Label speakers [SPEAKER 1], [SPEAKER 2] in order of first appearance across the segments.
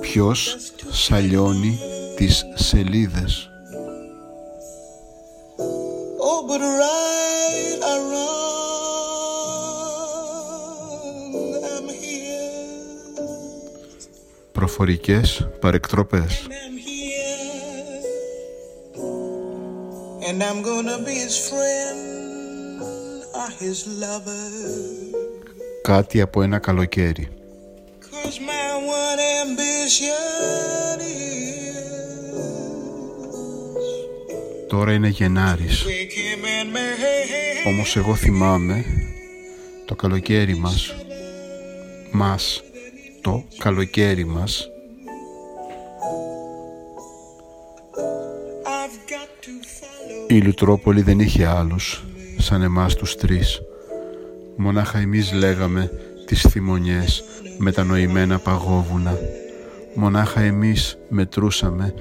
[SPEAKER 1] Ποιος σαλιώνει τις σελίδες; Προφορικές παρεκτροπές.
[SPEAKER 2] And
[SPEAKER 1] Κάτι από ένα καλοκαίρι
[SPEAKER 2] Cause my one ambition is
[SPEAKER 1] Τώρα είναι Γενάρης
[SPEAKER 2] take him and marry
[SPEAKER 1] Όμως εγώ θυμάμαι το καλοκαίρι μας Μας Το καλοκαίρι μας
[SPEAKER 2] I've got to follow.
[SPEAKER 1] Η Λουτρόπολη δεν είχε άλλους σαν εμάς τους τρεις. Μονάχα εμείς λέγαμε τις θυμονιές με τα νοημένα παγόβουνα. Μονάχα εμείς μετρούσαμε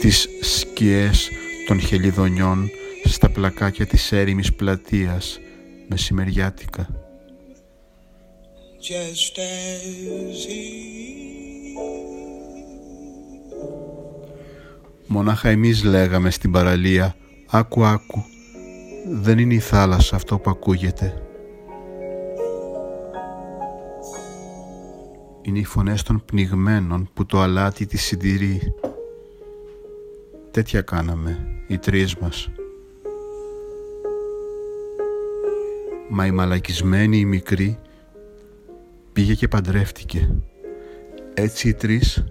[SPEAKER 1] τις σκιές των χελιδονιών στα πλακάκια της έρημης πλατείας μεσημεριάτικα.
[SPEAKER 2] Just as he
[SPEAKER 1] Μονάχα εμείς λέγαμε στην παραλία «Άκου, άκου, δεν είναι η θάλασσα αυτό που ακούγεται». Είναι οι φωνές των πνιγμένων που το αλάτι τη συντηρεί. Τέτοια κάναμε, οι τρεις μας. Μα η μαλακισμένη η μικρή πήγε και παντρεύτηκε. Έτσι οι τρεις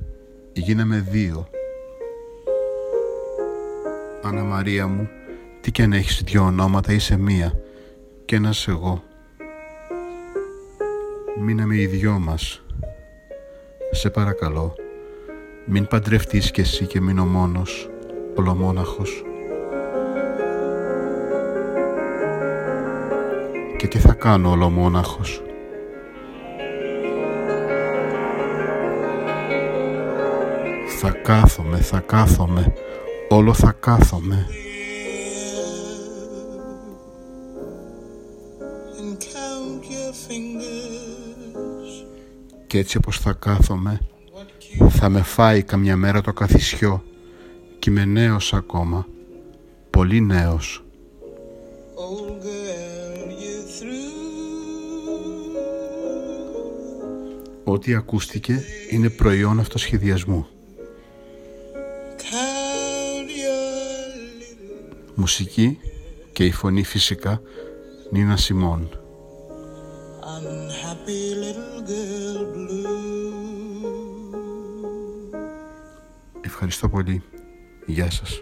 [SPEAKER 1] γίναμε δύο. Άννα Μαρία μου, τι κι αν έχεις δυο ονόματα είσαι μία και ένας εγώ. Μείναμε οι δυο μας. Σε παρακαλώ, μην παντρευτείς κι εσύ και μείνω μόνος, ολομόναχος. Και τι θα κάνω ολομόναχος; Θα κάθομαι, θα κάθομαι, όλο θα κάθομαι.
[SPEAKER 2] and count your fingers.
[SPEAKER 1] Και έτσι όπως θα κάθομαι,
[SPEAKER 2] What cute
[SPEAKER 1] θα με φάει καμιά μέρα το καθισιό κι είμαι νέος ακόμα, πολύ νέος.
[SPEAKER 2] old girl you're through.
[SPEAKER 1] Ό,τι ακούστηκε είναι προϊόν αυτοσχεδιασμού.
[SPEAKER 2] Count your little
[SPEAKER 1] Μουσική και η φωνή φυσικά Νίνα Σιμών.
[SPEAKER 2] Unhappy little girl blue.
[SPEAKER 1] Ευχαριστώ πολύ. Γεια σας.